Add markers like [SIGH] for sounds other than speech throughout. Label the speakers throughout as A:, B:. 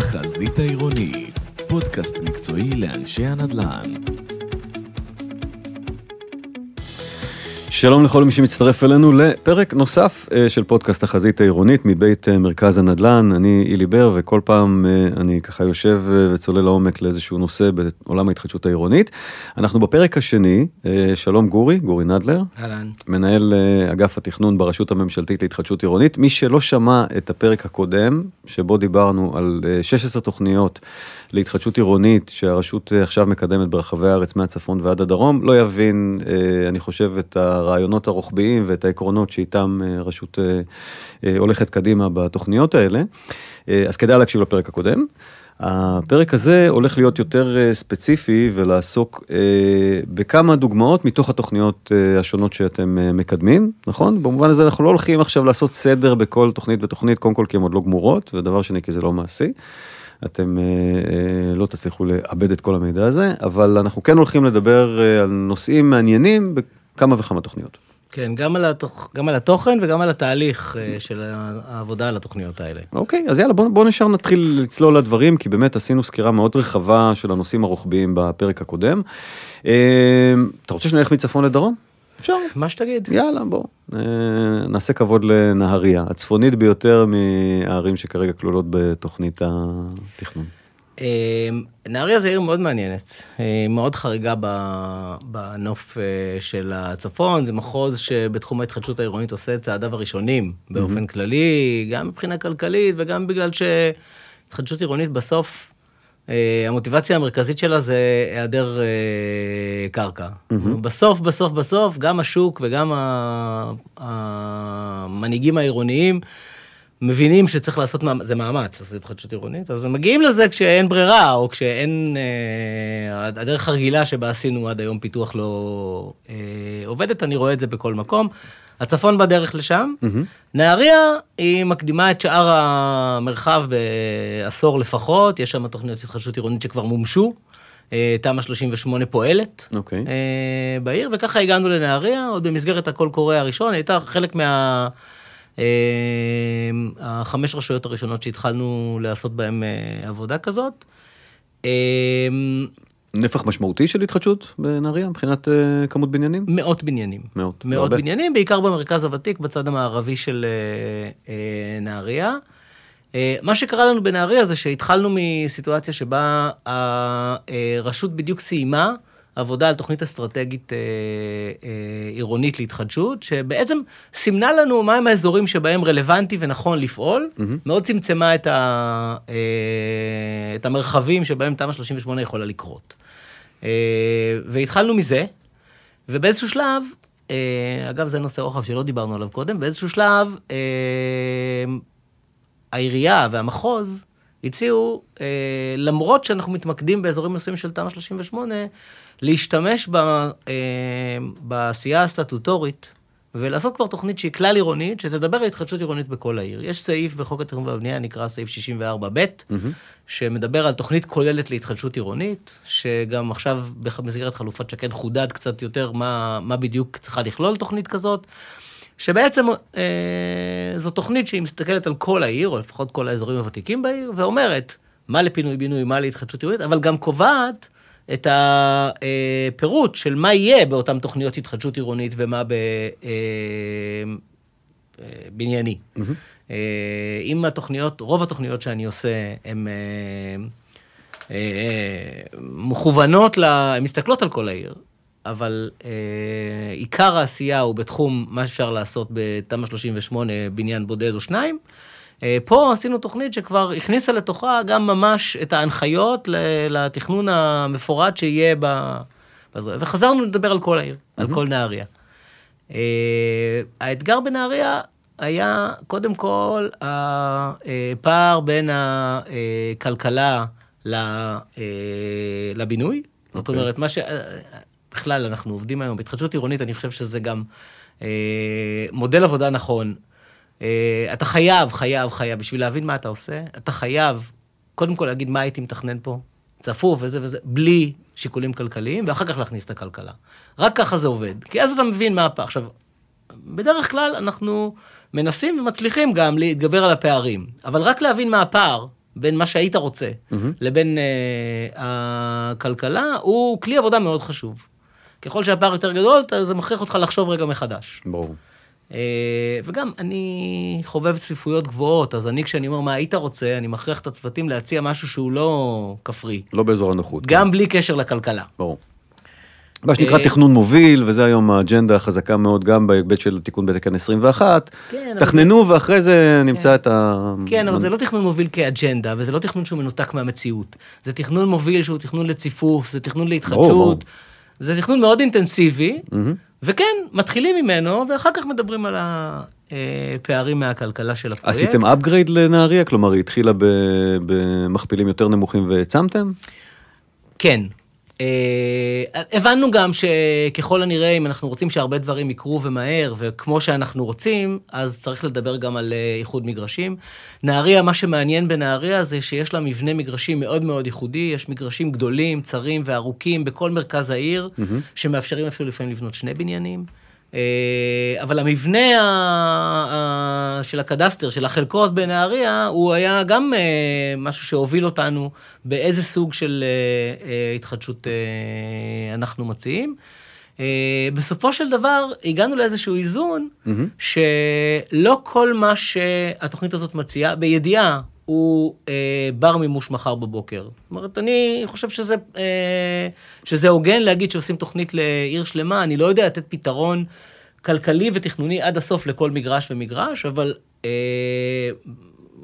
A: החזית העירונית, פודקאסט מקצועי לאנשי הנדל"ן.
B: שלום לכל מי שמצטרף אלינו לפרק נוסף אה, של פודקאסט החזית העירונית מבית אה, מרכז הנדל"ן. אני אילי בר וכל פעם אה, אני ככה יושב וצולל לעומק לאיזשהו נושא בעולם ההתחדשות העירונית. אנחנו בפרק השני, שלום גורי, גורי נדלר.
C: אהלן.
B: מנהל אגף התכנון ברשות הממשלתית להתחדשות עירונית. מי שלא שמע את הפרק הקודם, שבו דיברנו על 16 תוכניות להתחדשות עירונית שהרשות עכשיו מקדמת ברחבי הארץ מהצפון ועד הדרום, לא יבין, אני חושב, את ה... הרעיונות הרוחביים ואת העקרונות שאיתם אה, רשות אה, אה, הולכת קדימה בתוכניות האלה. אז כדאי להקשיב לפרק הקודם. הפרק הזה הולך להיות יותר ספציפי ולעסוק בכמה דוגמאות מתוך התוכניות השונות שאתם מקדמים, נכון? במובן הזה אנחנו לא הולכים עכשיו לעשות סדר בכל תוכנית ותוכנית, קודם כל כי הן עוד לא גמורות, ודבר שני כי זה לא מעשי. אתם לא תצליחו לאבד את כל המידע הזה, אבל אנחנו כן הולכים לדבר על נושאים מעניינים כמה וכמה תוכניות.
C: כן, גם על, התוכ... גם על התוכן וגם על התהליך uh, של העבודה על התוכניות האלה.
B: אוקיי, אז יאללה, בוא, בוא נשאר נתחיל לצלול לדברים, כי באמת עשינו סקירה מאוד רחבה של הנושאים הרוחביים בפרק הקודם. Uh, אתה רוצה שנלך מצפון לדרום?
C: אפשר. מה שתגיד.
B: יאללה, בוא. Uh, נעשה כבוד לנהריה, הצפונית ביותר מהערים שכרגע כלולות בתוכנית התכנון.
C: אמ, נהריה זה עיר מאוד מעניינת, אה, מאוד חריגה בנוף אה, של הצפון, זה מחוז שבתחום ההתחדשות העירונית עושה את צעדיו הראשונים באופן כללי, גם מבחינה כלכלית וגם בגלל שהתחדשות עירונית בסוף, אה, המוטיבציה המרכזית שלה זה היעדר קרקע. בסוף, בסוף, בסוף, גם השוק וגם המנהיגים העירוניים, מבינים שצריך לעשות, זה מאמץ, לעשות התחדשות עירונית, אז הם מגיעים לזה כשאין ברירה, או כשאין, אה, הדרך הרגילה שבה עשינו עד היום פיתוח לא אה, עובדת, אני רואה את זה בכל מקום. הצפון בדרך לשם. Mm-hmm. נהריה, היא מקדימה את שאר המרחב בעשור לפחות, יש שם תוכניות התחדשות עירונית שכבר מומשו. אה, תמ"א 38 פועלת okay. אוקיי. אה, בעיר, וככה הגענו לנהריה, עוד במסגרת הקול קורא הראשון, הייתה חלק מה... אמ, החמש רשויות הראשונות שהתחלנו לעשות בהן אה, עבודה כזאת.
B: אמ, נפח משמעותי של התחדשות בנהריה מבחינת uh, כמות בניינים?
C: מאות בניינים.
B: מאות.
C: מאות הרבה. בניינים, בעיקר במרכז הוותיק, בצד המערבי של uh, uh, נהריה. Uh, מה שקרה לנו בנהריה זה שהתחלנו מסיטואציה שבה הרשות בדיוק סיימה עבודה על תוכנית אסטרטגית אה, אה, עירונית להתחדשות, שבעצם סימנה לנו מהם האזורים שבהם רלוונטי ונכון לפעול, mm-hmm. מאוד צמצמה את, ה, אה, את המרחבים שבהם תמ"א 38 יכולה לקרות. אה, והתחלנו מזה, ובאיזשהו שלב, אה, אגב, זה נושא רוחב שלא דיברנו עליו קודם, באיזשהו שלב, אה, העירייה והמחוז, הציעו, אה, למרות שאנחנו מתמקדים באזורים מסוימים של תמ"א 38, להשתמש ב, אה, בעשייה הסטטוטורית ולעשות כבר תוכנית שהיא כלל עירונית, שתדבר על התחדשות עירונית בכל העיר. יש סעיף בחוק התכנון והבנייה, נקרא סעיף 64ב, mm-hmm. שמדבר על תוכנית כוללת להתחדשות עירונית, שגם עכשיו במסגרת חלופת שקד חודד קצת יותר מה, מה בדיוק צריכה לכלול תוכנית כזאת. שבעצם אה, זו תוכנית שהיא מסתכלת על כל העיר, או לפחות כל האזורים הוותיקים בעיר, ואומרת מה לפינוי-בינוי, מה להתחדשות עירונית, אבל גם קובעת את הפירוט של מה יהיה באותן תוכניות התחדשות עירונית ומה בבנייני. אה, mm-hmm. אה, אם התוכניות, רוב התוכניות שאני עושה, הן אה, מכוונות, הן מסתכלות על כל העיר, אבל עיקר העשייה הוא בתחום מה שאפשר לעשות בתמ"א 38, בניין בודד או שניים. אה, פה עשינו תוכנית שכבר הכניסה לתוכה גם ממש את ההנחיות לתכנון המפורט שיהיה ב... וחזרנו לדבר על כל העיר, mm-hmm. על כל נהריה. אה, האתגר בנהריה היה קודם כל הפער בין הכלכלה לבינוי. Okay. זאת אוקיי. אומרת, מה ש... בכלל, אנחנו עובדים היום בהתחדשות עירונית, אני חושב שזה גם מודל עבודה נכון. אה, אתה חייב, חייב, חייב, בשביל להבין מה אתה עושה, אתה חייב קודם כל להגיד מה הייתי מתכנן פה, צפוף וזה וזה, בלי שיקולים כלכליים, ואחר כך להכניס את הכלכלה. רק ככה זה עובד, כי אז אתה מבין מה הפער. עכשיו, בדרך כלל אנחנו מנסים ומצליחים גם להתגבר על הפערים, אבל רק להבין מה הפער, בין מה שהיית רוצה לבין אה, הכלכלה, הוא כלי עבודה מאוד חשוב. ככל שהפער יותר גדול, זה מכריח אותך לחשוב רגע מחדש.
B: ברור.
C: אה, וגם אני חובב צפיפויות גבוהות, אז אני, כשאני אומר מה היית רוצה, אני מכריח את הצוותים להציע משהו שהוא לא כפרי,
B: לא באזור הנוחות.
C: גם בלי קשר לכלכלה.
B: ברור. מה שנקרא
C: אה,
B: תכנון מוביל, וזה היום האג'נדה החזקה מאוד גם בהיבט של תיקון בתקן 21.
C: כן,
B: תכננו ואחרי זה נמצא את ה...
C: כן, אבל זה לא תכנון מוביל כאג'נדה, וזה לא תכנון שהוא מנותק מהמציאות. זה תכנון מוביל שהוא תכנון לציפוף, זה תכנון
B: ברור.
C: להתחדשות. זה תכנון מאוד אינטנסיבי, וכן, מתחילים ממנו, ואחר כך מדברים על הפערים מהכלכלה של הפרויקט.
B: עשיתם upgrade לנהריה? כלומר, היא התחילה במכפילים יותר נמוכים והעצמתם?
C: כן. אה, הבנו גם שככל הנראה, אם אנחנו רוצים שהרבה דברים יקרו ומהר, וכמו שאנחנו רוצים, אז צריך לדבר גם על אה, איחוד מגרשים. נהריה, מה שמעניין בנהריה זה שיש לה מבנה מגרשים מאוד מאוד ייחודי, יש מגרשים גדולים, צרים וארוכים בכל מרכז העיר, שמאפשרים אפילו לפעמים לבנות שני בניינים. אה, אבל המבנה של הקדסטר, של החלקות בנהריה, הוא היה גם אה, משהו שהוביל אותנו באיזה סוג של אה, התחדשות אנחנו מציעים. בסופו של דבר הגענו לאיזשהו איזון, שלא כל מה שהתוכנית הזאת מציעה, בידיעה, הוא אה, בר מימוש מחר בבוקר. זאת אומרת, אני חושב שזה, אה, שזה הוגן להגיד שעושים תוכנית לעיר שלמה, אני לא יודע לתת פתרון כלכלי ותכנוני עד הסוף לכל מגרש ומגרש, אבל אה,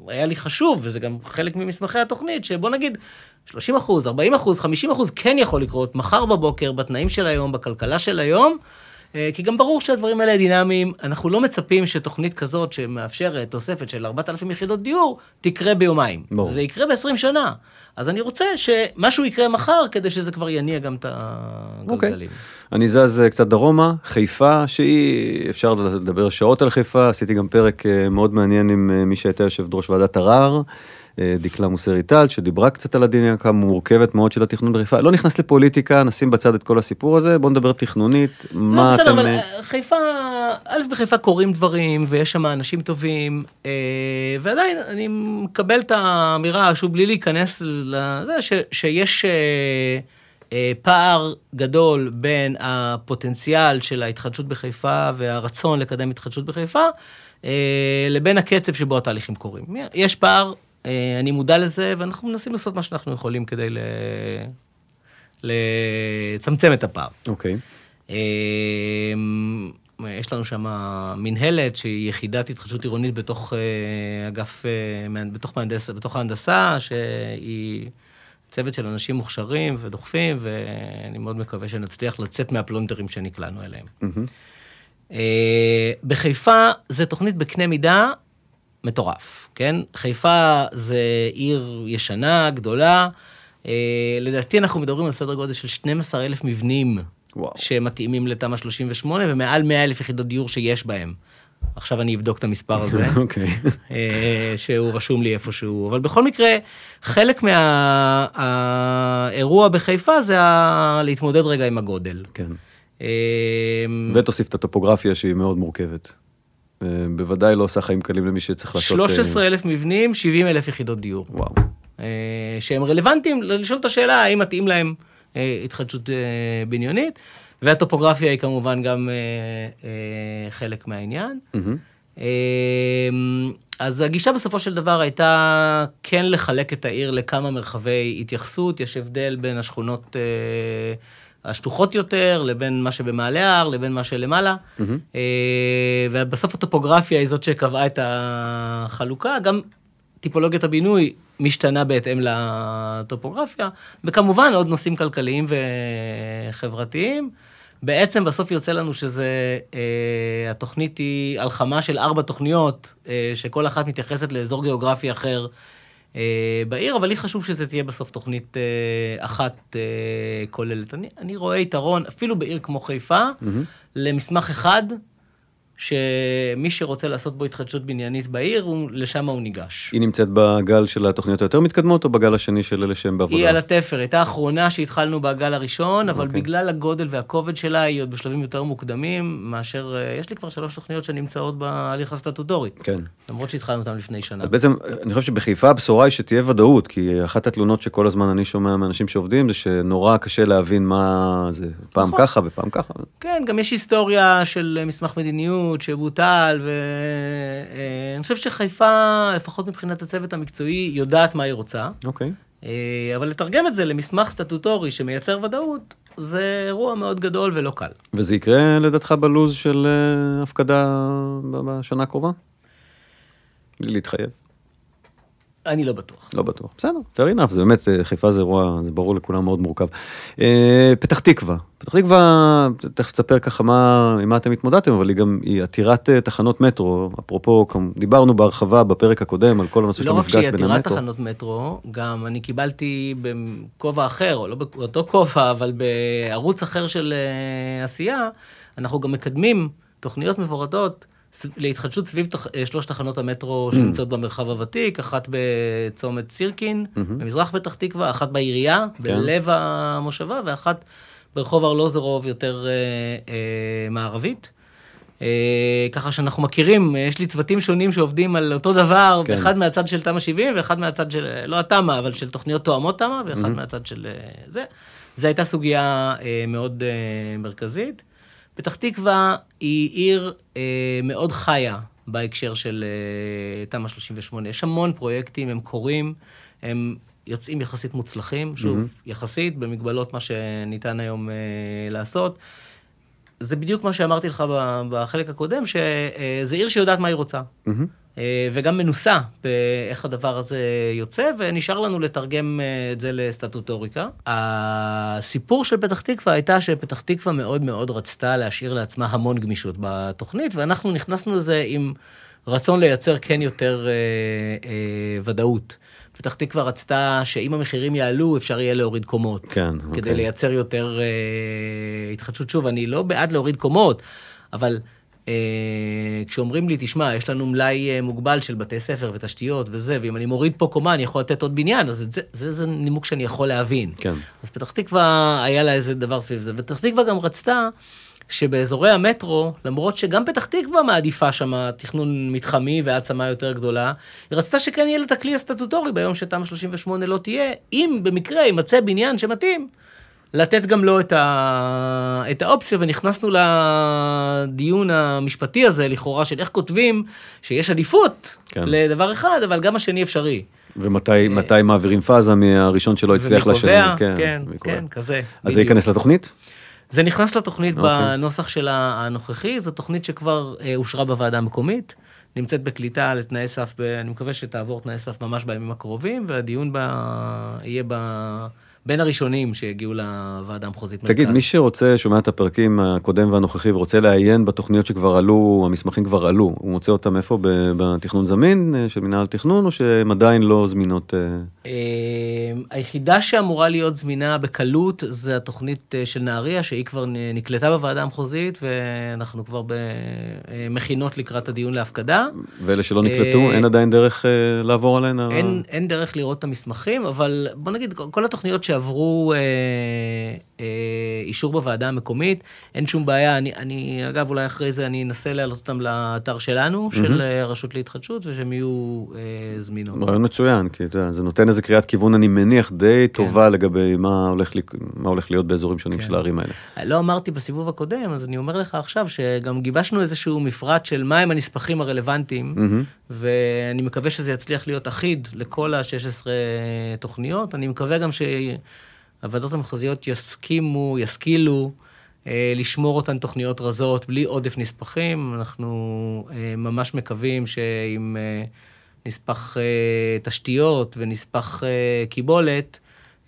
C: היה לי חשוב, וזה גם חלק ממסמכי התוכנית, שבוא נגיד, 30 אחוז, 40 אחוז, 50 אחוז כן יכול לקרות מחר בבוקר, בתנאים של היום, בכלכלה של היום. אה, כי גם ברור שהדברים האלה דינמיים, אנחנו לא מצפים שתוכנית כזאת שמאפשרת תוספת של 4,000 יחידות דיור, תקרה ביומיים.
B: ברור.
C: זה יקרה ב-20 שנה. אז אני רוצה שמשהו יקרה מחר, כדי שזה כבר יניע גם את
B: אוקיי.
C: הגלגלים.
B: אני זז אה, קצת דרומה, חיפה, שהיא, אפשר לדבר שעות על חיפה, עשיתי גם פרק אה, מאוד מעניין עם מי שהייתה יושבת ראש ועדת ערר, דקלה מוסרי טל, שדיברה קצת על הדינמיקה המורכבת מאוד של התכנון בחיפה. לא נכנס לפוליטיקה, נשים בצד את כל הסיפור הזה, בואו נדבר תכנונית, מה
C: לא, בסדר,
B: אתם...
C: אבל
B: אה,
C: אה, חיפה, א', בחיפה קורים דברים, ויש שם אנשים טובים, אה, ועדיין אני מקבל את האמירה, שוב, בלי להיכנס לזה, ש, שיש אה, אה, פער גדול בין הפוטנציאל של ההתחדשות בחיפה והרצון לקדם התחדשות בחיפה, אה, לבין הקצב שבו התהליכים קורים. יש פער, אה, אני מודע לזה, ואנחנו מנסים לעשות מה שאנחנו יכולים כדי ל... לצמצם את הפער.
B: אוקיי.
C: אמ, יש לנו שם מנהלת שהיא יחידת התחדשות עירונית בתוך אה, אגף, אה, בתוך, מהנדס, בתוך ההנדסה, שהיא צוות של אנשים מוכשרים ודוחפים, ואני מאוד מקווה שנצליח לצאת מהפלונטרים שנקלענו אליהם. אה, בחיפה זה תוכנית בקנה מידה מטורף, כן? חיפה זה עיר ישנה, גדולה. אה, לדעתי אנחנו מדברים על סדר גודל של 12 אלף מבנים
B: וואו.
C: שמתאימים לתמ"א 38 ומעל 100 אלף יחידות דיור שיש בהם. עכשיו אני אבדוק את המספר הזה. [LAUGHS]
B: אוקיי.
C: אה, שהוא רשום לי איפשהו, אבל בכל מקרה, חלק מהאירוע בחיפה זה ה- להתמודד רגע עם הגודל.
B: כן.
C: אה,
B: ותוסיף את הטופוגרפיה שהיא מאוד מורכבת. אה, בוודאי לא עושה חיים קלים למי שצריך לעשות... אה,
C: 13 אלף מבנים, 70 אלף יחידות דיור.
B: וואו.
C: אה, שהם רלוונטיים, לשאול את השאלה האם מתאים להם אה, התחדשות אה, בניונית, והטופוגרפיה היא כמובן גם אה, אה, חלק מהעניין. אה, אז הגישה בסופו של דבר הייתה כן לחלק את העיר לכמה מרחבי התייחסות, יש הבדל בין השכונות אה, השטוחות יותר, לבין מה שבמעלה ההר, לבין מה שלמעלה. אה, ובסוף הטופוגרפיה היא זאת שקבעה את החלוקה, גם טיפולוגיית הבינוי משתנה בהתאם לטופוגרפיה, וכמובן עוד נושאים כלכליים וחברתיים. בעצם בסוף יוצא לנו שזה, אה, התוכנית היא הלחמה של ארבע תוכניות, אה, שכל אחת מתייחסת לאזור גיאוגרפי אחר בעיר, אבל לי חשוב שזה תהיה בסוף תוכנית אה, אחת אה, כוללת. אני, אני רואה יתרון, אפילו בעיר כמו חיפה,
B: מהמם.
C: למסמך אחד שמי שרוצה לעשות בו התחדשות בניינית בעיר, הוא- לשם הוא ניגש.
B: היא נמצאת בגל של התוכניות היותר מתקדמות, או בגל השני של אלה שהם בעבודה?
C: היא על התפר, הייתה האחרונה שהתחלנו בגל הראשון, אבל
B: אוקיי.
C: בגלל הגודל והכובד שלה, היא עוד בשלבים יותר מוקדמים, מאשר, אה, יש לי כבר שלוש תוכניות שנמצאות בהליך הסטטוטורי,
B: כן.
C: למרות שהתחלנו אותן לפני שנה.
B: אז בעצם, אני חושב שבחיפה הבשורה היא שתהיה ודאות, כי אחת התלונות שכל הזמן אני שומע מאנשים שעובדים, זה שנורא קשה להבין מה זה, פעם
C: נכון.
B: ככה ופעם ככה.
C: כן, גם יש היסטוריה של מסמך מדיניות שבוטל, ואני חושב שחיפה, לפחות מבחינת הצוות המקצועי, יודעת מה היא רוצה,
B: אוקיי.
C: אה, אבל לתרגם את זה למסמך סטטוטורי שמייצר ודאות, זה אירוע מאוד גדול ולא קל.
B: וזה יקרה לדעתך בלוז של אה, הפקדה בשנה הקרובה? בלי להתחייב.
C: אני לא בטוח.
B: לא בטוח. בסדר, fair enough, זה באמת, אה, חיפה זה אירוע, זה ברור לכולם מאוד מורכב. אה, פתח תקווה. פתח תקווה, תכף תספר ככה מה, עם מה אתם התמודדתם, אבל היא גם, היא עתירת אה, תחנות מטרו. אפרופו, דיברנו בהרחבה בפרק הקודם על כל הנושא של
C: לא רק
B: המפגש
C: שהיא
B: בין
C: עתירת
B: המטרו.
C: תחנות מטרו, גם אני קיבלתי בכובע אחר, או לא באותו כובע, אבל בערוץ אחר של עשייה, אנחנו גם מקדמים תוכניות מפורטות להתחדשות סביב תח... אה, שלוש תחנות המטרו שנמצאות במרחב הוותיק, אחת בצומת סירקין, במזרח פתח תקווה, אחת בעירייה, בלב המושבה, ואחת ברחוב ארלוזורוב יותר אה, אה, מערבית. אה, ככה שאנחנו מכירים, אה, יש לי צוותים שונים שעובדים על אותו דבר,
B: כן.
C: כן. אחד מהצד של תמ"א 70 ואחד מהצד של, אה, לא התמ"א, אבל של תוכניות תואמות תמ"א, ואחד מהצד של זה. זו הייתה סוגיה אה, מאוד אה, מרכזית. פתח תקווה היא עיר אה, מאוד חיה בהקשר של אה, תמ"א 38. יש המון פרויקטים, הם קורים, הם יוצאים יחסית מוצלחים, שוב, יחסית, במגבלות מה שניתן היום אה, לעשות. זה בדיוק מה שאמרתי לך בחלק הקודם, שזה עיר שיודעת מה היא רוצה.
B: מהמם.
C: אה, וגם מנוסה באיך הדבר הזה יוצא, ונשאר לנו לתרגם אה, את זה לסטטוטוריקה. הסיפור של פתח תקווה הייתה שפתח תקווה מאוד מאוד רצתה להשאיר לעצמה המון גמישות בתוכנית, ואנחנו נכנסנו לזה עם רצון לייצר כן יותר אה, אה, ודאות. פתח תקווה רצתה שאם המחירים יעלו, אפשר יהיה להוריד קומות.
B: כן,
C: כדי
B: אוקיי.
C: לייצר יותר אה, התחדשות. שוב, אני לא בעד להוריד קומות, אבל כשאומרים לי, תשמע, יש לנו מלאי אה, מוגבל של בתי ספר ותשתיות וזה, ואם אני מוריד פה קומה, אני יכול לתת עוד בניין, אז זה, זה, זה נימוק שאני יכול להבין.
B: כן.
C: אז פתח תקווה, היה לה איזה דבר סביב זה. ופתח תקווה גם רצתה שבאזורי המטרו, למרות שגם פתח תקווה מעדיפה שם תכנון מתחמי והעצמה יותר גדולה, היא רצתה שכן יהיה לה את הכלי הסטטוטורי ביום שתמ"א 38 לא תהיה, אם במקרה יימצא בניין שמתאים. לתת גם לו את, ה... את האופציה, ונכנסנו לדיון המשפטי הזה, לכאורה, של איך כותבים שיש עדיפות
B: כן.
C: לדבר אחד, אבל גם השני אפשרי.
B: ומתי מתי מעבירים פאזה מהראשון שלא הצליח
C: ומי
B: לשני?
C: קובע? כן,
B: קובע.
C: כן, כזה.
B: אז זה
C: בדיוק.
B: ייכנס לתוכנית?
C: זה נכנס לתוכנית
B: אוקיי.
C: בנוסח שלה הנוכחי, זו תוכנית שכבר אה, אושרה בוועדה המקומית, נמצאת בקליטה לתנאי סף, ב, אני מקווה שתעבור תנאי סף ממש בימים הקרובים, והדיון בה יהיה ב, בין הראשונים שיגיעו לוועדה המחוזית.
B: תגיד,
C: מרכז.
B: מי שרוצה, שומע את הפרקים הקודם והנוכחי ורוצה לעיין בתוכניות שכבר עלו, המסמכים כבר עלו, הוא מוצא אותם איפה? בתכנון זמין אה, של מינהל התכנון, או שהן עדיין לא זמינות? אה?
C: אה, היחידה שאמורה להיות זמינה בקלות זה התוכנית אה, של נהריה, שהיא כבר נקלטה בוועדה המחוזית, ואנחנו כבר במכינות לקראת הדיון להפקדה.
B: ואלה שלא נקלטו,
C: אה,
B: אין עדיין דרך אה, לעבור עליהן?
C: אין, אין דרך לראות את המסמכים, אבל בוא נגיד, כל התוכניות שעברו אה, אה, אישור בוועדה המקומית, אין שום בעיה. אני, אני, אגב, אולי אחרי זה אני אנסה להעלות אותם לאתר שלנו, של אה, הרשות להתחדשות, ושהם יהיו אה, זמינות.
B: רעיון מצוין, כי אתה יודע, זה נותן איזה קריאת כיוון, אני מניח, די
C: כן.
B: טובה לגבי מה הולך, לי- מה הולך להיות באזורים שונים
C: כן.
B: של הערים האלה.
C: לא אמרתי בסיבוב הקודם, אז אני אומר לך עכשיו שגם גיבשנו איזשהו מפרט של מהם הנספחים הרלוונטיים,
B: מהמם.
C: ואני מקווה שזה יצליח להיות אחיד לכל ה-16 תוכניות. אני מקווה גם שהוועדות המחוזיות יסכימו, ישכילו אה, לשמור אותן תוכניות רזות בלי עודף נספחים. אנחנו אה, ממש מקווים שעם אה, נספח אה, תשתיות ונספח אה, קיבולת,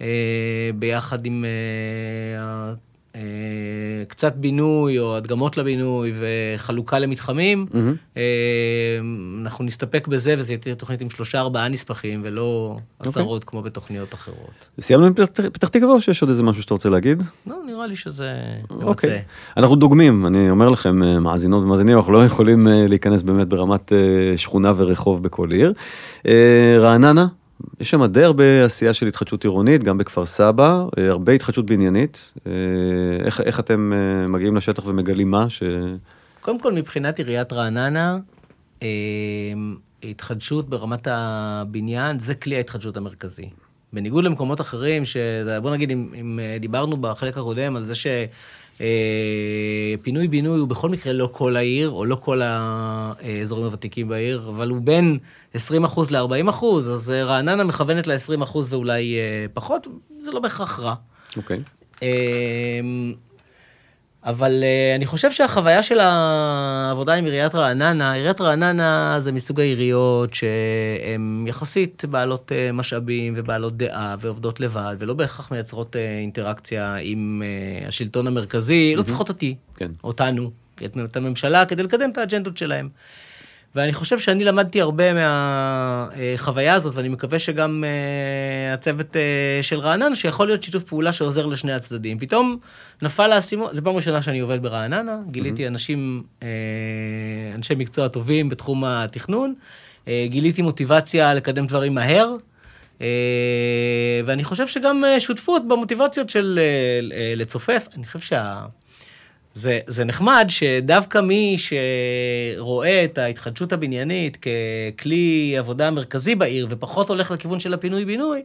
C: אה, ביחד עם אה, קצת בינוי או הדגמות לבינוי וחלוקה למתחמים. אה, אנחנו נסתפק בזה וזה תהיה תוכנית עם שלושה ארבעה נספחים ולא
B: אוקיי.
C: עשרות כמו בתוכניות אחרות.
B: סיימנו עם פתח- פתח תקווה או שיש עוד איזה משהו שאתה רוצה להגיד?
C: לא, נראה לי שזה
B: אוקיי.
C: ממצה.
B: אנחנו דוגמים, אני אומר לכם, אה, מאזינות ומאזינים, אנחנו לא יכולים אה, להיכנס באמת ברמת אה, שכונה ורחוב בכל עיר. אה, רעננה, יש שם די הרבה עשייה של התחדשות עירונית, גם בכפר סבא, אה, הרבה התחדשות בניינית. אה, איך, איך אתם אה, מגיעים לשטח ומגלים מה? ש...
C: קודם כל, מבחינת עיריית רעננה, התחדשות ברמת הבניין זה כלי ההתחדשות המרכזי. בניגוד למקומות אחרים, ש... בוא נגיד, אם, אם דיברנו בחלק הקודם על זה שפינוי-בינוי הוא בכל מקרה לא כל העיר, או לא כל האזורים הוותיקים בעיר, אבל הוא בין 20% ל-40%, אז אה, רעננה מכוונת ל-20% ואולי אה, פחות, זה לא בהכרח רע.
B: אוקיי.
C: אמ, אבל אה, אני חושב שהחוויה של העבודה עם עיריית רעננה, עיריית רעננה זה מסוג העיריות שהן יחסית בעלות אה, משאבים ובעלות דעה ועובדות לבד, ולא בהכרח מייצרות אה, אינטראקציה עם אה, השלטון המרכזי, לא צריכות אותי,
B: כן.
C: אותנו, את את הממשלה, כדי לקדם את האג'נדות שלהם. ואני חושב שאני למדתי הרבה מהחוויה הזאת, ואני מקווה שגם אה, הצוות אה, של רעננה, שיכול להיות שיתוף פעולה שעוזר לשני הצדדים. פתאום נפל האסימון, זו פעם ראשונה שאני עובד ברעננה, גיליתי אנשים, אה, אנשי מקצוע טובים בתחום התכנון, גיליתי מוטיבציה לקדם דברים מהר. ואני חושב שגם שותפות במוטיבציות של לצופף, אני חושב שה... זה, זה נחמד שדווקא מי שרואה את ההתחדשות הבניינית ככלי עבודה מרכזי בעיר ופחות הולך לכיוון של הפינוי-בינוי,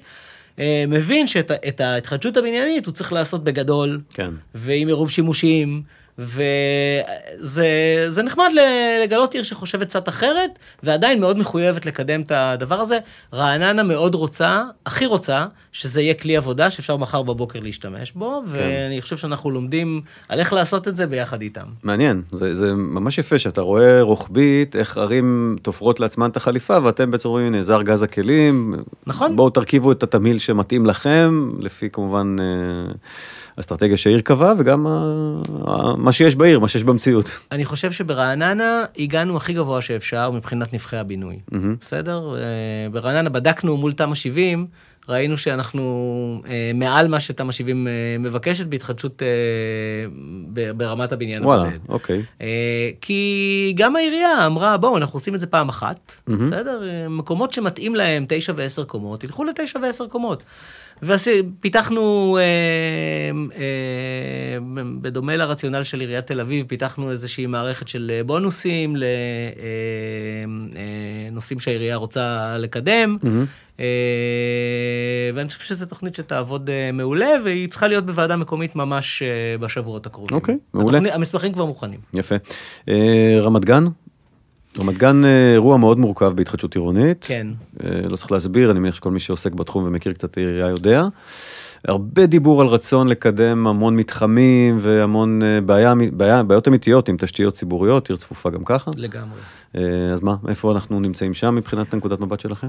C: אה, מבין שאת ההתחדשות הבניינית הוא צריך לעשות בגדול,
B: כן.
C: ועם עירוב שימושים, וזה זה נחמד לגלות עיר שחושבת קצת אחרת, ועדיין מאוד מחויבת לקדם את הדבר הזה. רעננה מאוד רוצה, הכי רוצה, שזה יהיה כלי עבודה שאפשר מחר בבוקר להשתמש בו, ואני חושב שאנחנו לומדים על איך לעשות את זה ביחד איתם.
B: מעניין, זה, זה ממש יפה שאתה רואה רוחבית איך ערים תופרות לעצמן את החליפה ואתם בעצם רואים, הנה, זה ארגז הכלים.
C: נכון.
B: בואו תרכיבו את התמהיל שמתאים לכם, לפי כמובן אה, אסטרטגיה שהעיר קבעה וגם מה שיש בעיר, מה שיש במציאות.
C: אני חושב שברעננה הגענו הכי גבוה שאפשר מבחינת נבחי הבינוי.
B: מהמם.
C: בסדר? אה, ברעננה בדקנו מול תמ"א 70, ראינו שאנחנו אה, מעל מה שתמ"א 70 אה, מבקשת בהתחדשות אה, ב- ברמת הבניין
B: וואלה,
C: הבודד.
B: אוקיי.
C: אה, כי גם העירייה אמרה, בואו, אנחנו עושים את זה פעם אחת,
B: מהמם.
C: בסדר? מקומות שמתאים להם תשע ועשר קומות, תלכו לתשע ועשר קומות. ופיתחנו, אה, אה, בדומה לרציונל של עיריית תל אביב, פיתחנו איזושהי מערכת של אה, בונוסים לנושאים שהעירייה רוצה לקדם. אה, ואני חושב שזו תוכנית שתעבוד אה, מעולה, והיא צריכה להיות בוועדה מקומית ממש אה, בשבועות הקרובים.
B: אוקיי, מעולה.
C: התוכנית- המסמכים כבר מוכנים.
B: יפה. אה, רמת גן? רמת גן אה, אירוע מאוד מורכב בהתחדשות עירונית.
C: כן.
B: אה, לא צריך להסביר, אני מניח שכל מי שעוסק בתחום ומכיר קצת את העירייה יודע. הרבה דיבור על רצון לקדם המון מתחמים והמון אה, בעיה, בעיה, בעיות אמיתיות עם תשתיות ציבוריות, עיר צפופה גם ככה.
C: לגמרי.
B: אז מה, איפה אנחנו נמצאים שם מבחינת נקודת מבט שלכם?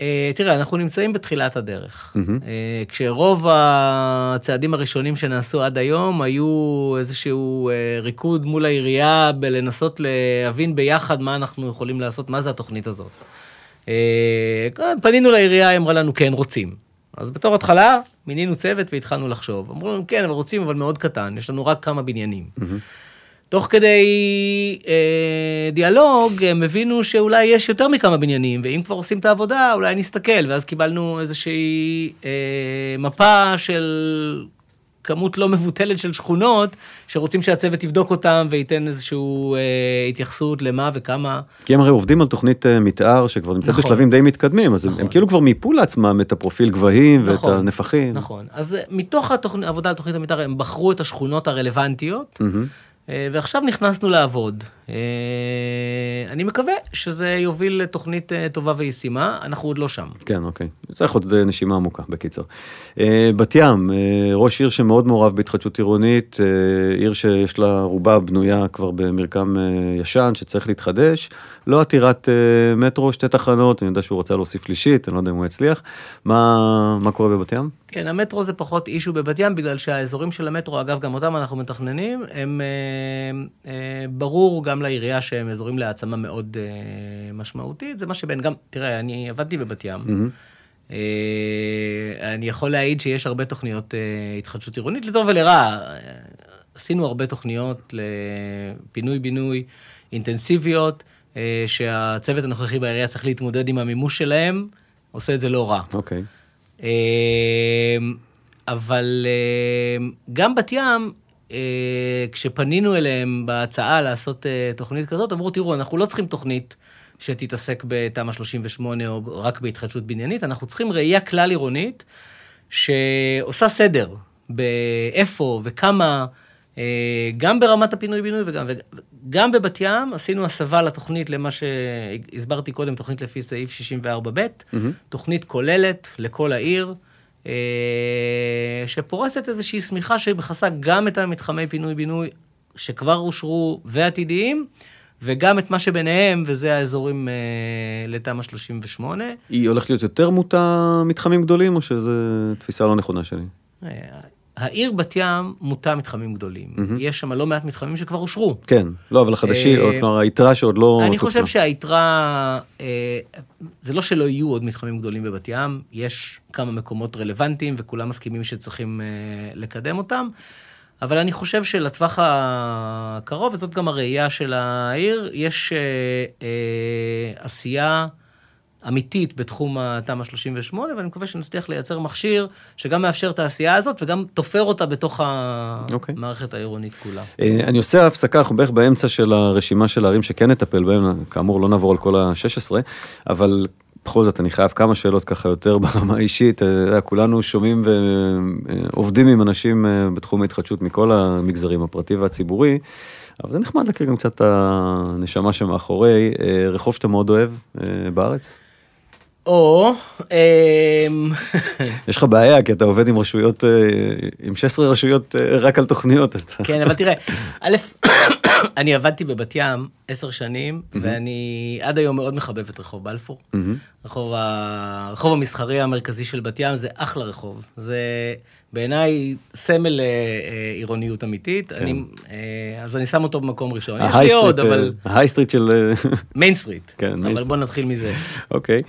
C: אה, תראה, אנחנו נמצאים בתחילת הדרך.
B: מהמם.
C: אה, כשרוב הצעדים הראשונים שנעשו עד היום היו איזשהו אה, ריקוד מול העירייה בלנסות להבין ביחד מה אנחנו יכולים לעשות, מה זה התוכנית הזאת. אה, פנינו לעירייה, היא אמרה לנו, כן, רוצים. אז בתור התחלה, מינינו צוות והתחלנו לחשוב. אמרו לנו, כן, אבל רוצים, אבל מאוד קטן, יש לנו רק כמה בניינים. תוך כדי אה, דיאלוג, הם הבינו שאולי יש יותר מכמה בניינים, ואם כבר עושים את העבודה, אולי נסתכל. ואז קיבלנו איזושהי אה, מפה של כמות לא מבוטלת של שכונות, שרוצים שהצוות יבדוק אותם וייתן איזושהי אה, התייחסות למה וכמה.
B: כי הם הרי עובדים על תוכנית אה, מתאר שכבר נמצאת
C: נכון.
B: בשלבים די מתקדמים, אז הם- הם
C: נכון.
B: כאילו כבר מיפו לעצמם את הפרופיל גבהים ואת
C: נכון,
B: הנפחים.
C: נכון. אז אה, מתוך התוכנ... העבודה על תוכנית המתאר, הם בחרו את השכונות הרלוונטיות,
B: מהמם.
C: אה, ועכשיו נכנסנו לעבוד. אה, אני מקווה שזה יוביל לתוכנית אה, טובה וישימה, אנחנו עוד לא שם.
B: כן, אוקיי. צריך עוד אה, נשימה עמוקה, בקיצר. בת ים, ראש עיר שמאוד מעורב בהתחדשות עירונית, עיר שיש לה רובה בנויה כבר במרקם ישן, שצריך להתחדש. לא עתירת מטרו, שתי תחנות, אני יודע שהוא רצה להוסיף שלישית, אני לא יודע אם הוא יצליח. מה, מה קורה בבת ים?
C: כן, המטרו זה פחות אישו בבת ים, בגלל שהאזורים של המטרו, אגב, גם אותם אנחנו מתכננים, הם ברור גם לעירייה שהם אזורים להעצמה מאוד אה, משמעותית. זה מה שבין גם, תראה, אני עבדתי בבת ים.
B: מהמם.
C: אה, אני יכול להעיד שיש הרבה תוכניות אה, התחדשות עירונית, לטוב ולרע. אה, עשינו הרבה תוכניות לפינוי-בינוי אינטנסיביות, אה, שהצוות הנוכחי בעירייה צריך להתמודד עם המימוש שלהם, עושה את זה לא רע.
B: אוקיי.
C: אה, אבל אה, גם בת ים, כשפנינו אליהם בהצעה לעשות אה, תוכנית כזאת, אמרו, תראו, אנחנו לא צריכים תוכנית שתתעסק בתמ"א 38 או רק בהתחדשות בניינית, אנחנו צריכים ראייה כלל עירונית שעושה סדר באיפה וכמה, אה, גם ברמת הפינוי-בינוי וגם, וגם בבת ים עשינו הסבה לתוכנית למה שהסברתי קודם, תוכנית לפי סעיף 64ב',
B: מהמם.
C: תוכנית כוללת לכל העיר, אה, שפורסת איזושהי שמיכה שמכסה גם את המתחמי פינוי-בינוי שכבר אושרו ועתידיים, וגם את מה שביניהם, וזה האזורים אה, לתמ"א 38.
B: היא הולכת להיות יותר מוטה מתחמים גדולים, או שזו תפיסה לא נכונה שלי?
C: העיר בת ים מוטה מתחמים גדולים.
B: מהמם.
C: יש שם לא מעט מתחמים שכבר אושרו.
B: כן, לא, אבל החדשים,
C: אה,
B: או כלומר, היתרה שעוד לא...
C: אני
B: תוקנה.
C: חושב שהיתרה, אה, זה לא שלא יהיו עוד מתחמים גדולים בבת ים, יש כמה מקומות רלוונטיים וכולם מסכימים שצריכים אה, לקדם אותם, אבל אני חושב שלטווח הקרוב, וזאת גם הראייה של העיר, יש אה, אה, עשייה אמיתית בתחום התמ"א 38, ואני מקווה שנצליח לייצר מכשיר שגם מאפשר את העשייה הזאת וגם תופר אותה בתוך
B: אוקיי.
C: המערכת העירונית כולה.
B: אה, אני עושה הפסקה, אנחנו בערך באמצע של הרשימה של הערים שכן נטפל בהם, כאמור לא נעבור על כל ה-16, אבל בכל זאת אני חייב כמה שאלות ככה יותר [LAUGHS] ברמה האישית, אה, כולנו שומעים ועובדים עם אנשים אה, בתחום ההתחדשות מכל המגזרים, הפרטי והציבורי, אבל זה נחמד להכיר גם קצת את הנשמה שמאחורי, אה, רחוב שאתה מאוד אוהב אה, בארץ.
C: או, אמ, [LAUGHS]
B: יש לך בעיה כי אתה עובד עם רשויות, אה, עם 16 רשויות אה, רק על תוכניות, אז אתה...
C: כן, אבל תראה, [LAUGHS] א', [COUGHS] אני עבדתי בבת ים עשר שנים, ואני עד היום מאוד מחבב את רחוב בלפור. רחוב. הרחוב המסחרי המרכזי של בת ים זה אחלה רחוב. זה בעיניי סמל אה, אה, עירוניות אמיתית.
B: כן.
C: אני, אה, אז אני שם אותו במקום ראשון. יש לי עוד, אבל...
B: ה high street
C: של... [LAUGHS] main street.
B: כן, main
C: אבל
B: street.
C: בוא נתחיל מזה.
B: אוקיי.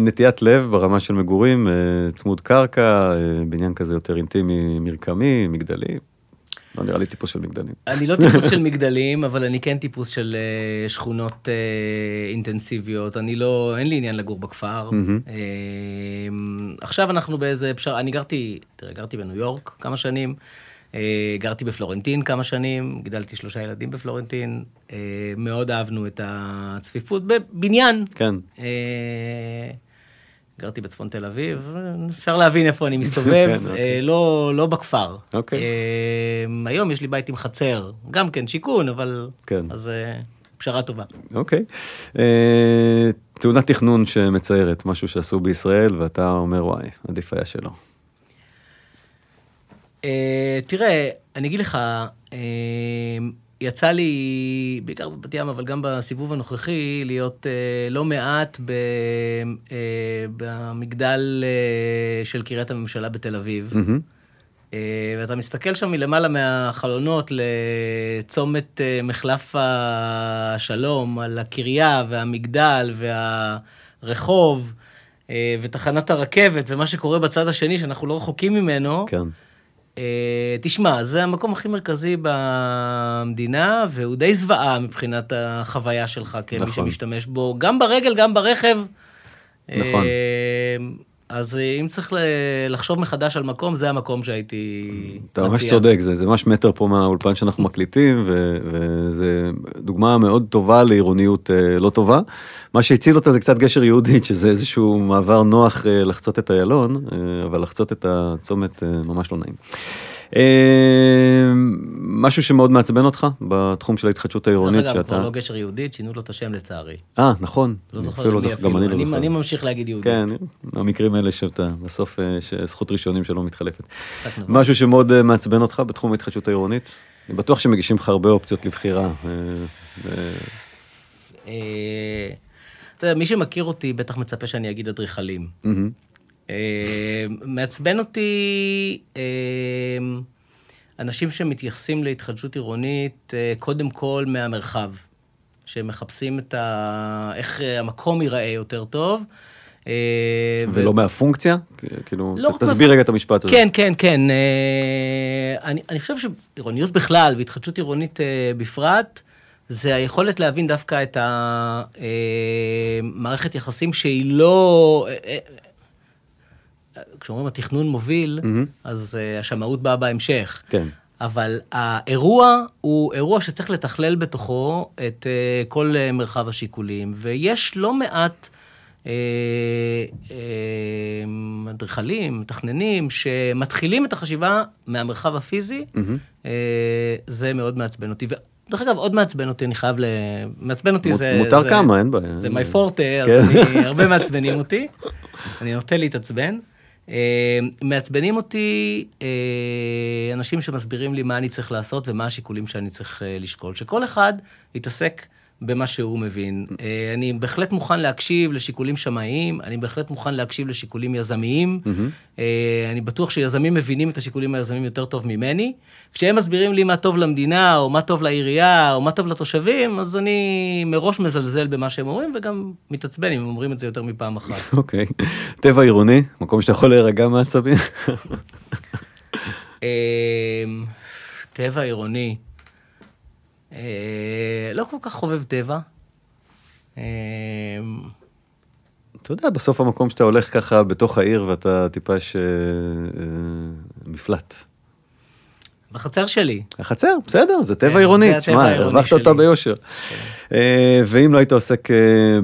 B: נטיית לב ברמה של מגורים, צמוד קרקע, בניין כזה יותר אינטימי, מרקמי, מגדלי. לא נראה לי טיפוס של מגדלים.
C: אני לא טיפוס של מגדלים, אבל אני כן טיפוס של אה, שכונות אה, אינטנסיביות. אני לא, אין לי עניין לגור בכפר.
B: מהמם.
C: אה, עכשיו אנחנו באיזה פשרה, אני גרתי, תראה, גרתי בניו יורק כמה שנים, אה, גרתי בפלורנטין כמה שנים, גידלתי שלושה ילדים בפלורנטין, אה, מאוד אהבנו את הצפיפות בבניין.
B: כן.
C: אה, גרתי בצפון תל אביב, אפשר להבין איפה אני מסתובב, [LAUGHS]
B: כן, אוקיי.
C: אה, לא, לא בכפר.
B: אוקיי.
C: אה, היום יש לי בית עם חצר, גם כן שיכון, אבל...
B: כן.
C: אז אה, פשרה טובה.
B: אוקיי. תאונת תכנון שמציירת, משהו שעשו בישראל, ואתה אומר, וואי, עדיף היה שלא.
C: אה, תראה, אני אגיד לך, אה, יצא לי, בעיקר בבת ים, אבל גם בסיבוב הנוכחי, להיות אה, לא מעט ב, אה, במגדל אה, של קריית הממשלה בתל אביב.
B: מהמם.
C: אה, ואתה מסתכל שם מלמעלה מהחלונות לצומת אה, מחלף השלום, על הקריה והמגדל והרחוב אה, ותחנת הרכבת ומה שקורה בצד השני, שאנחנו לא רחוקים ממנו.
B: כן.
C: אה, תשמע, זה המקום הכי מרכזי במדינה, והוא די זוועה מבחינת החוויה שלך כמי
B: נכון.
C: שמשתמש בו, גם ברגל, גם ברכב.
B: נכון.
C: אז אה, אם צריך לחשוב מחדש על מקום, זה המקום שהייתי
B: אתה ממש
C: מציע.
B: צודק, זה, זה ממש מטר פה מהאולפן שאנחנו [LAUGHS] מקליטים, ו, וזה דוגמה מאוד טובה לעירוניות אה, לא טובה. מה שהציל אותה זה קצת גשר יהודית, שזה איזשהו מעבר נוח אה, לחצות את איילון, אבל לחצות את הצומת ממש לא נעים. משהו שמאוד מעצבן אותך בתחום של ההתחדשות העירונית
C: דרך אגב,
B: שאתה...
C: כבר לא גשר יהודית, שינו לו את השם לצערי.
B: אה, נכון.
C: לא זוכר
B: אפילו
C: למי אפילו.
B: גם אני לא זוכר.
C: אני ממשיך להגיד יהודית.
B: כן, המקרים האלה שאתה, בסוף אה, זכות ראשונים שלא מתחלפת. משהו שמאוד אה, מעצבן אותך בתחום ההתחדשות העירונית? אני בטוח שמגישים לך הרבה אופציות לבחירה. אה,
C: אתה יודע, מי שמכיר אותי בטח מצפה שאני אגיד אדריכלים. מעצבן אותי אנשים שמתייחסים להתחדשות עירונית אה, קודם כל מהמרחב, שמחפשים את ה... איך אה, המקום ייראה יותר טוב. אה, ו-
B: ולא מהפונקציה? כאילו,
C: לא
B: ת- תסביר רגע את המשפט הזה.
C: כן, כן, כן. אני, אני חושב שעירוניות בכלל והתחדשות עירונית בפרט, זה היכולת להבין דווקא את המערכת יחסים שהיא לא... כשאומרים התכנון מוביל,
B: מהמם.
C: אז אה, השמאות באה בהמשך.
B: כן.
C: אבל האירוע הוא אירוע שצריך לתכלל בתוכו את אה, כל אה, מרחב השיקולים, ויש לא מעט אדריכלים, מתכננים, שמתחילים את החשיבה מהמרחב הפיזי. אה, זה מאוד מעצבן אותי. ודרך אגב, עוד מעצבן אותי, אני חייב ל... מעצבן אותי
B: מות-
C: זה...
B: מותר
C: זה-
B: כמה, אין בעיה.
C: זה מי פורטה, אז
B: כן.
C: אני, הרבה מעצבנים אותי. אני נוטה להתעצבן. אה, מעצבנים אותי אה, אנשים שמסבירים לי מה אני צריך לעשות ומה השיקולים שאני צריך אה, לשקול. שכל אחד יתעסק במה שהוא מבין. אה, אני בהחלט מוכן להקשיב לשיקולים שמאיים, אני בהחלט מוכן להקשיב לשיקולים יזמיים.
B: מהמם.
C: אה, אני בטוח שיזמים מבינים את השיקולים היזמים יותר טוב ממני. כשהם מסבירים לי מה טוב למדינה, או מה טוב לעירייה, או מה טוב לתושבים, אז אני מראש מזלזל במה שהם אומרים, וגם מתעצבן אם הם אומרים את זה יותר מפעם אחת. [LAUGHS]
B: אוקיי. טבע עירוני, מקום שאתה יכול להירגע מעצבים. [LAUGHS]
C: אה, טבע עירוני. אה, לא כל כך חובב טבע. אה,
B: אתה יודע, בסוף המקום שאתה הולך ככה בתוך העיר ואתה טיפה אה, אה, מפלט.
C: בחצר שלי.
B: החצר, בסדר, זה טבע
C: כן,
B: עירוני, תשמע, הרווחת. אותה ביושר. אה, ואם לא היית עוסק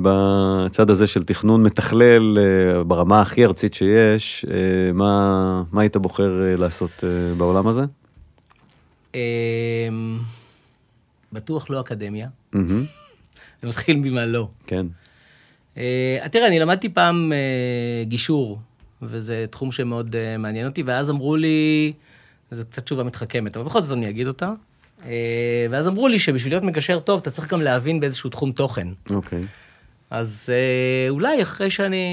B: בצד הזה של תכנון מתכלל ברמה הכי ארצית שיש, מה היית בוחר לעשות בעולם הזה?
C: בטוח לא אקדמיה. מתחיל ממה לא.
B: כן.
C: אה, תראה, אני למדתי פעם אה, גישור, וזה תחום שמאוד אה, מעניין אותי, ואז אמרו לי, זו קצת תשובה מתחכמת, אבל בכל זאת אני אגיד אותה. אה, ואז אמרו לי שבשביל להיות מגשר טוב, אתה צריך גם להבין באיזשהו תחום תוכן.
B: אוקיי.
C: אז אה, אולי אחרי שאני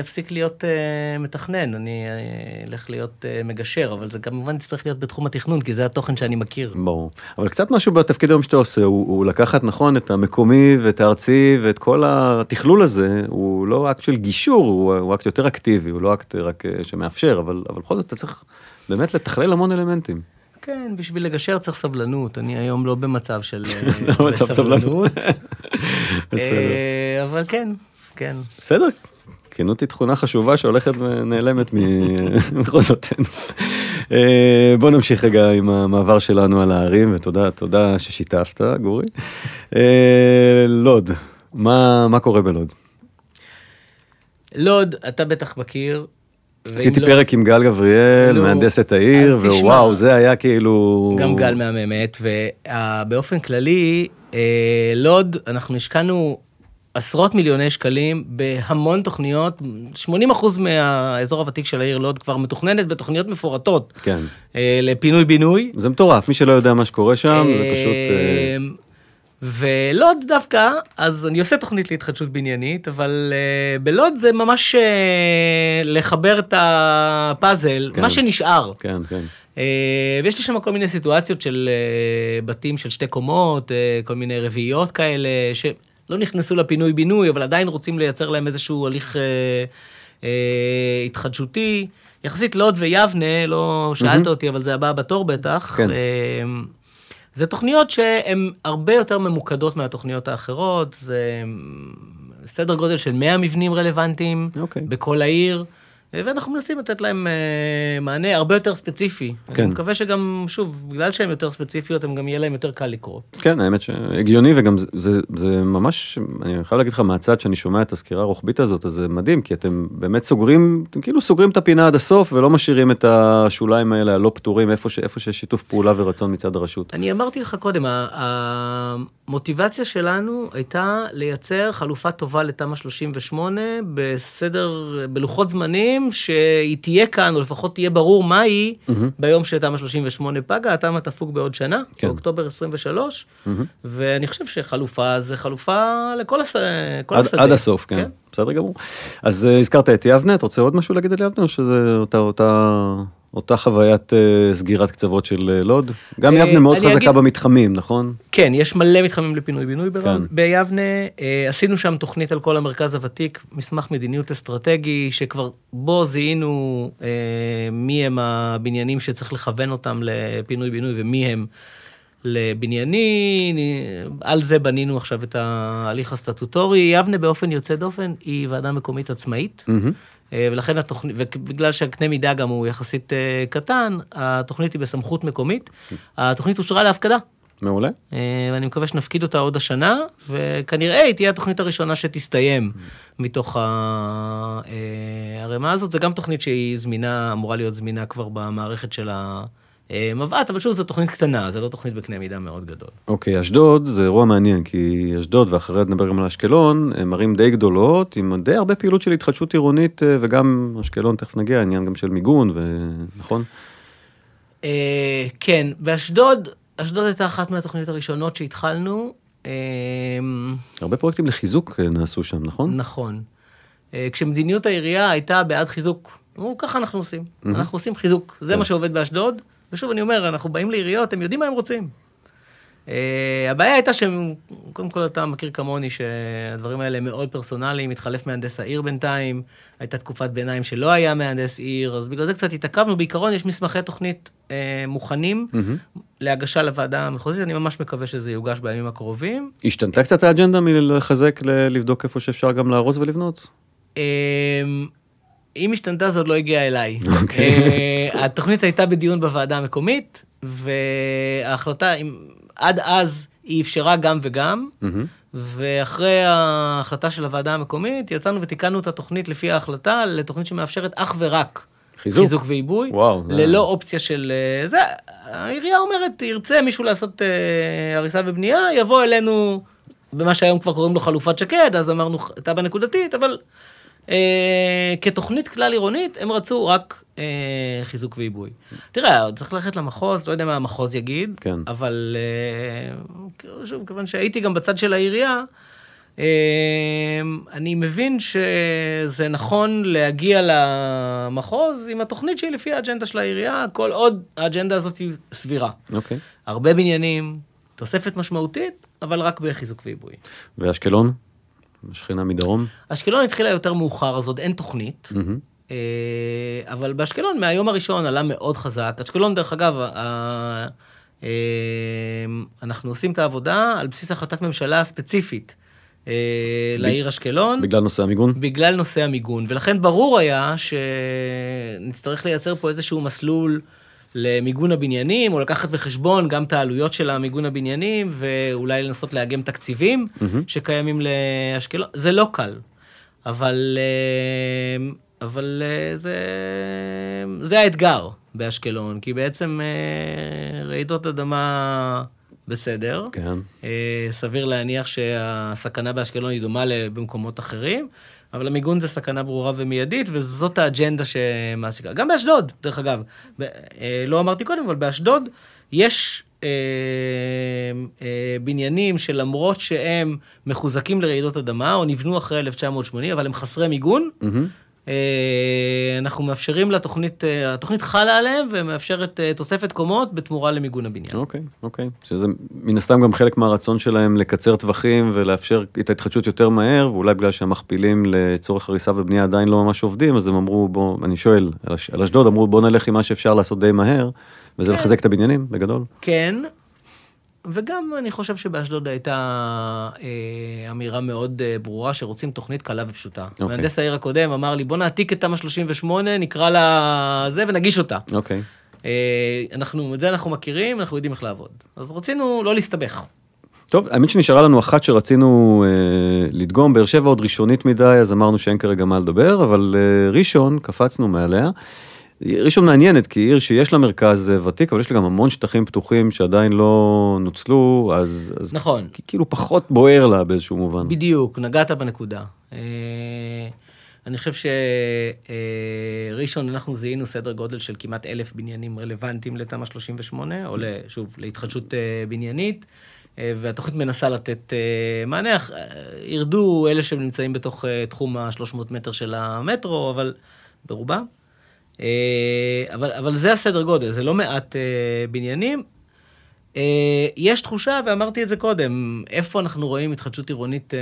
C: אפסיק להיות אה, מתכנן, אני אה, אלך להיות אה, מגשר, אבל זה כמובן יצטרך להיות בתחום התכנון, כי זה התוכן שאני מכיר.
B: ברור. אבל קצת משהו בתפקיד היום שאתה עושה, הוא, הוא לקחת נכון את המקומי ואת הארצי ואת כל התכלול הזה, הוא לא אקט של גישור, הוא, הוא אקט יותר אקטיבי, הוא לא אקט רק אה, שמאפשר, אבל, אבל בכל זאת אתה צריך באמת לתכלל המון אלמנטים.
C: כן, בשביל לגשר צריך סבלנות, אני היום לא במצב של [LAUGHS] אה,
B: לא סבלנות. [LAUGHS] [LAUGHS]
C: אה, אבל כן, כן.
B: בסדר, כנות היא תכונה חשובה שהולכת ונעלמת ממחוזותינו. אה, בוא נמשיך רגע עם המעבר שלנו על הערים, ותודה, תודה ששיתפת, גורי. לוד, מה, מה קורה בלוד?
C: לוד, אתה בטח מכיר.
B: עשיתי
C: לא,
B: פרק עם גל גבריאל, מהנדסת העיר. ווואו, זה היה כאילו...
C: גם גל מהממת, ובאופן כללי, אה, לוד, אנחנו השקענו עשרות מיליוני שקלים בהמון תוכניות, 80% מהאזור הוותיק של העיר לוד כבר מתוכננת בתוכניות מפורטות
B: כן.
C: אה, לפינוי-בינוי.
B: זה מטורף, מי שלא יודע מה שקורה שם, זה פשוט...
C: ולוד דווקא, אז אני עושה תוכנית להתחדשות בניינית, אבל uh, בלוד זה ממש uh, לחבר את הפאזל,
B: כן.
C: מה שנשאר.
B: כן, כן.
C: Uh, ויש לי שם כל מיני סיטואציות של uh, בתים של שתי קומות, uh, כל מיני רביעיות כאלה, שלא נכנסו לפינוי-בינוי, אבל עדיין רוצים לייצר להם איזשהו הליך uh, uh, התחדשותי. יחסית לוד ויבנה, לא שאלת
B: מהמם.
C: אותי, אבל זה הבא בתור בטח.
B: כן.
C: אמ, זה תוכניות שהן הרבה יותר ממוקדות מהתוכניות האחרות, זה אמ, סדר גודל של 100 מבנים רלוונטיים
B: אוקיי.
C: בכל העיר. ואנחנו מנסים לתת להם אה, מענה הרבה יותר ספציפי.
B: כן.
C: אני מקווה שגם, שוב, בגלל שהן יותר ספציפיות, הם גם יהיה להם יותר קל לקרוא.
B: כן, האמת שהגיוני וגם זה, זה, זה ממש, אני חייב להגיד לך מהצד שאני שומע את הסקירה הרוחבית הזאת, אז זה מדהים, כי אתם באמת סוגרים, אתם כאילו סוגרים את הפינה עד הסוף ולא משאירים את השוליים האלה הלא פתורים איפה, ש, איפה שיש שיתוף פעולה ורצון מצד הרשות.
C: אני אמרתי לך קודם, ה- המוטיבציה שלנו הייתה לייצר חלופה טובה לתמ"א 38 בסדר, בלוחות זמנים שהיא תהיה כאן, או לפחות תהיה ברור מה היא ביום שתמ"א 38 פגה, התמ"א תפוג בעוד שנה,
B: כן.
C: באוקטובר 23, ואני חושב שחלופה זה חלופה לכל הס... כל
B: עד,
C: השדה.
B: עד הסוף, כן. כן. בסדר גמור. אז uh, הזכרת את יבנה, אתה רוצה עוד משהו להגיד על יבנה, או שזה אותה, אותה, אותה חוויית uh, סגירת קצוות של uh, לוד? גם
C: אה,
B: יבנה מאוד חזקה
C: אגיד-
B: במתחמים, נכון?
C: כן, יש מלא מתחמים לפינוי-בינוי בר-
B: כן.
C: ביבנה. אה, עשינו שם תוכנית על כל המרכז הוותיק, מסמך מדיניות אסטרטגי, שכבר בו זיהינו אה, מי הם הבניינים שצריך לכוון אותם לפינוי-בינוי ומי הם לבנייני. על זה בנינו עכשיו את ההליך הסטטוטורי. יבנה באופן יוצא דופן היא ועדה מקומית עצמאית.
B: מהמם.
C: אה, ולכן התוכנית, ובגלל שהקנה מידה גם הוא יחסית אה, קטן, התוכנית היא בסמכות מקומית. התוכנית אושרה להפקדה.
B: מעולה.
C: אה, ואני מקווה שנפקיד אותה עוד השנה, וכנראה היא תהיה התוכנית הראשונה שתסתיים מתוך הערימה הזאת. זו גם תוכנית שהיא זמינה, אמורה להיות זמינה כבר במערכת של המבע"ת, אבל שוב, זו תוכנית קטנה, זו לא תוכנית בקנה מידה מאוד גדול.
B: אוקיי, אשדוד זה אירוע מעניין, כי אשדוד, ואחרי נדבר גם על אשקלון, הם ערים די גדולות, עם די הרבה פעילות של התחדשות עירונית, אה, וגם אשקלון, תכף נגיע, עניין גם של מיגון, ונכון?
C: אה, כן, באשדוד, אשדוד הייתה אחת מהתוכניות הראשונות שהתחלנו. אה,
B: הרבה פרויקטים לחיזוק אה, נעשו שם, נכון?
C: נכון. אה, כשמדיניות העירייה הייתה בעד חיזוק, אמרו, ככה אנחנו עושים. אנחנו עושים חיזוק, זה מה שעובד באשדוד. ושוב, אני אומר, אנחנו באים לעיריות, הם יודעים מה הם רוצים. אה, הבעיה הייתה שהם, קודם כל אתה מכיר כמוני שהדברים האלה מאוד פרסונליים, התחלף מהנדס העיר בינתיים, הייתה תקופת ביניים שלא היה מהנדס עיר, אז בגלל זה קצת התעכבנו. בעיקרון יש מסמכי תוכנית אה, מוכנים
B: מהמם.
C: להגשה לוועדה המחוזית, אני ממש מקווה שזה יוגש בימים הקרובים.
B: השתנתה קצת האג'נדה מלחזק, לבדוק איפה שאפשר גם להרוס ולבנות?
C: אמ, אם השתנתה זה עוד לא הגיע אליי.
B: אוקיי.
C: אה, התוכנית הייתה בדיון בוועדה המקומית, וההחלטה, אם- עד אז היא אפשרה גם וגם. ואחרי ההחלטה של הוועדה המקומית, יצאנו ותיקנו את התוכנית לפי ההחלטה לתוכנית שמאפשרת אך ורק
B: חיזוק.
C: חיזוק ועיבוי,
B: וואו,
C: ללא אופציה של... אה, זה, העירייה אומרת, ירצה מישהו לעשות אה, הריסה ובנייה, יבוא אלינו במה שהיום כבר קוראים לו חלופת שקד, אז אמרנו תב"ע נקודתית, אבל אה, כתוכנית כלל עירונית, הם רצו רק אה, חיזוק ועיבוי. תראה, עוד צריך ללכת למחוז, לא יודע מה המחוז יגיד,
B: כן.
C: אבל אה, שוב, כיוון שהייתי גם בצד של העירייה, אה, אני מבין שזה נכון להגיע למחוז עם התוכנית שהיא לפי האג'נדה של העירייה, כל עוד האג'נדה הזאת היא סבירה.
B: אוקיי.
C: הרבה בניינים, תוספת משמעותית, אבל רק בחיזוק ועיבוי.
B: ואשקלון? שכנה מדרום?
C: אשקלון התחילה יותר מאוחר, אז עוד אין תוכנית.
B: מהמם.
C: אה, אבל באשקלון מהיום הראשון עלה מאוד חזק. אשקלון, דרך אגב, אה, אנחנו עושים את העבודה על בסיס החלטת ממשלה ספציפית אה, לעיר אשקלון.
B: בגלל נושא המיגון?
C: בגלל נושא המיגון, ולכן ברור היה שנצטרך לייצר פה איזשהו מסלול למיגון הבניינים, או לקחת בחשבון גם את העלויות של המיגון הבניינים, ואולי לנסות לאגם תקציבים שקיימים לאשקלון. זה לא קל, אבל, אה, אבל אה, זה, זה האתגר באשקלון, כי בעצם אה, רעידות אדמה בסדר.
B: כן.
C: סביר להניח שהסכנה באשקלון היא דומה במקומות אחרים, אבל המיגון זה סכנה ברורה ומיידית, וזאת האג'נדה שמעסיקה. גם באשדוד, דרך אגב. ב- אה, לא אמרתי קודם, אבל באשדוד יש אה, אה, בניינים שלמרות שהם מחוזקים לרעידות אדמה, או נבנו אחרי 1980, אבל הם חסרי מיגון,
B: מהמם.
C: אה, אנחנו מאפשרים לתוכנית, אה, התוכנית חלה עליהם ומאפשרת אה, תוספת קומות בתמורה למיגון הבניין.
B: אוקיי, אוקיי. שזה מן הסתם גם חלק מהרצון שלהם לקצר טווחים ולאפשר את ההתחדשות יותר מהר, ואולי בגלל שהמכפילים לצורך הריסה ובנייה עדיין לא ממש עובדים, אז הם אמרו, בוא, אני שואל, על אשדוד אמרו, בוא נלך עם מה שאפשר לעשות די מהר, וזה
C: כן.
B: לחזק את הבניינים, בגדול.
C: כן, וגם אני חושב שבאשדוד הייתה אה, אמירה מאוד אה, ברורה שרוצים תוכנית קלה ופשוטה.
B: אוקיי.
C: מהנדס העיר הקודם אמר לי, בוא נעתיק את תמ"א 38, נקרא לה זה ונגיש אותה.
B: אוקיי.
C: אה, אנחנו, את זה אנחנו מכירים, אנחנו יודעים איך לעבוד. אז רצינו לא להסתבך.
B: טוב, האמת שנשארה לנו אחת שרצינו אה, לדגום, באר שבע עוד ראשונית מדי, אז אמרנו שאין כרגע מה לדבר, אבל אה, ראשון, קפצנו מעליה. ראשון מעניינת, כי עיר שיש לה מרכז אה, ותיק, אבל יש לה גם המון שטחים פתוחים שעדיין לא נוצלו, אז, אז
C: נכון.
B: כאילו פחות בוער לה באיזשהו מובן.
C: בדיוק, נגעת בנקודה. אה, אני חושב שראשון, אנחנו זיהינו סדר גודל של כמעט אלף בניינים רלוונטיים לתמ"א 38, או שוב, להתחדשות אה, בניינית, אה, והתוכנית מנסה לתת אה, מענה. אה, ירדו אלה שנמצאים בתוך אה, תחום ה-300 מטר של המטרו, אבל ברובם. אה, אבל, אבל זה הסדר גודל, זה לא מעט אה, בניינים. אה, יש תחושה, ואמרתי את זה קודם, איפה אנחנו רואים התחדשות עירונית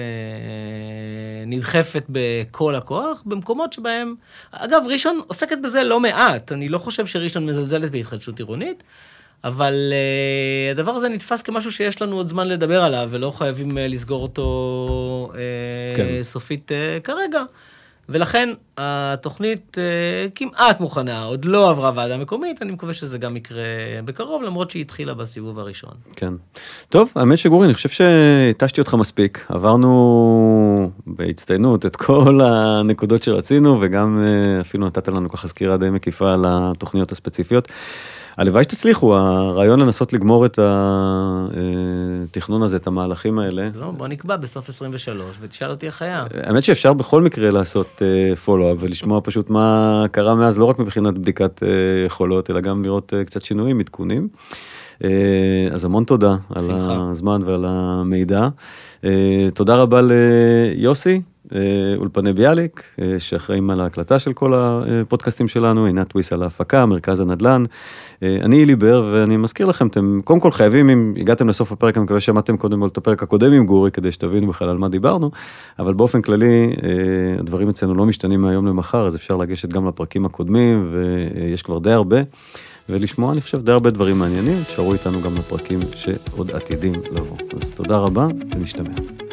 C: נדחפת בכל הכוח? במקומות שבהם... אגב, ראשון עוסקת בזה לא מעט, אני לא חושב שראשון מזלזלת בהתחדשות עירונית, אבל אה, הדבר הזה נתפס כמשהו שיש לנו עוד זמן לדבר עליו, ולא חייבים אה, לסגור אותו אה,
B: כן.
C: סופית אה, כרגע. ולכן התוכנית אה, כמעט מוכנה, עוד לא עברה ועדה מקומית, אני מקווה שזה גם יקרה בקרוב, למרות שהיא התחילה בסיבוב הראשון.
B: כן. טוב, האמת שגורי, אני חושב שהתשתי אותך מספיק. עברנו בהצטיינות את כל הנקודות שרצינו, וגם אה, אפילו נתת לנו ככה סקירה די מקיפה על התוכניות הספציפיות. הלוואי שתצליחו, הרעיון לנסות לגמור את התכנון הזה, את המהלכים האלה.
C: לא, בוא נקבע בסוף 23 ותשאל אותי איך היה.
B: האמת שאפשר בכל מקרה לעשות פולו-אפ ולשמוע פשוט מה קרה מאז, לא רק מבחינת בדיקת אה, יכולות, אלא גם לראות אה, קצת שינויים, עדכונים. אה, אז המון תודה על
C: בשמחה.
B: הזמן ועל המידע. אה, תודה רבה ליוסי, אה, אולפני ביאליק, אה, שאחראים על ההקלטה של כל הפודקאסטים שלנו, עינת וויס על ההפקה, מרכז הנדל"ן. אה, אני אילי בר, ואני מזכיר לכם, אתם קודם כל חייבים, אם הגעתם לסוף הפרק, אני מקווה שמעתם קודם כל את הפרק הקודם עם גורי, כדי שתבינו בכלל על מה דיברנו, אבל באופן כללי, אה, הדברים אצלנו לא משתנים מהיום למחר, אז אפשר לגשת גם לפרקים הקודמים, ויש כבר די הרבה. ולשמוע, אני חושב, די הרבה דברים מעניינים, תשארו איתנו גם לפרקים שעוד עתידים לבוא. אז תודה רבה, ונשתמע.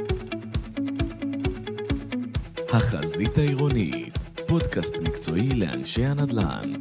A: החזית העירונית, פודקאסט מקצועי לאנשי הנדל"ן.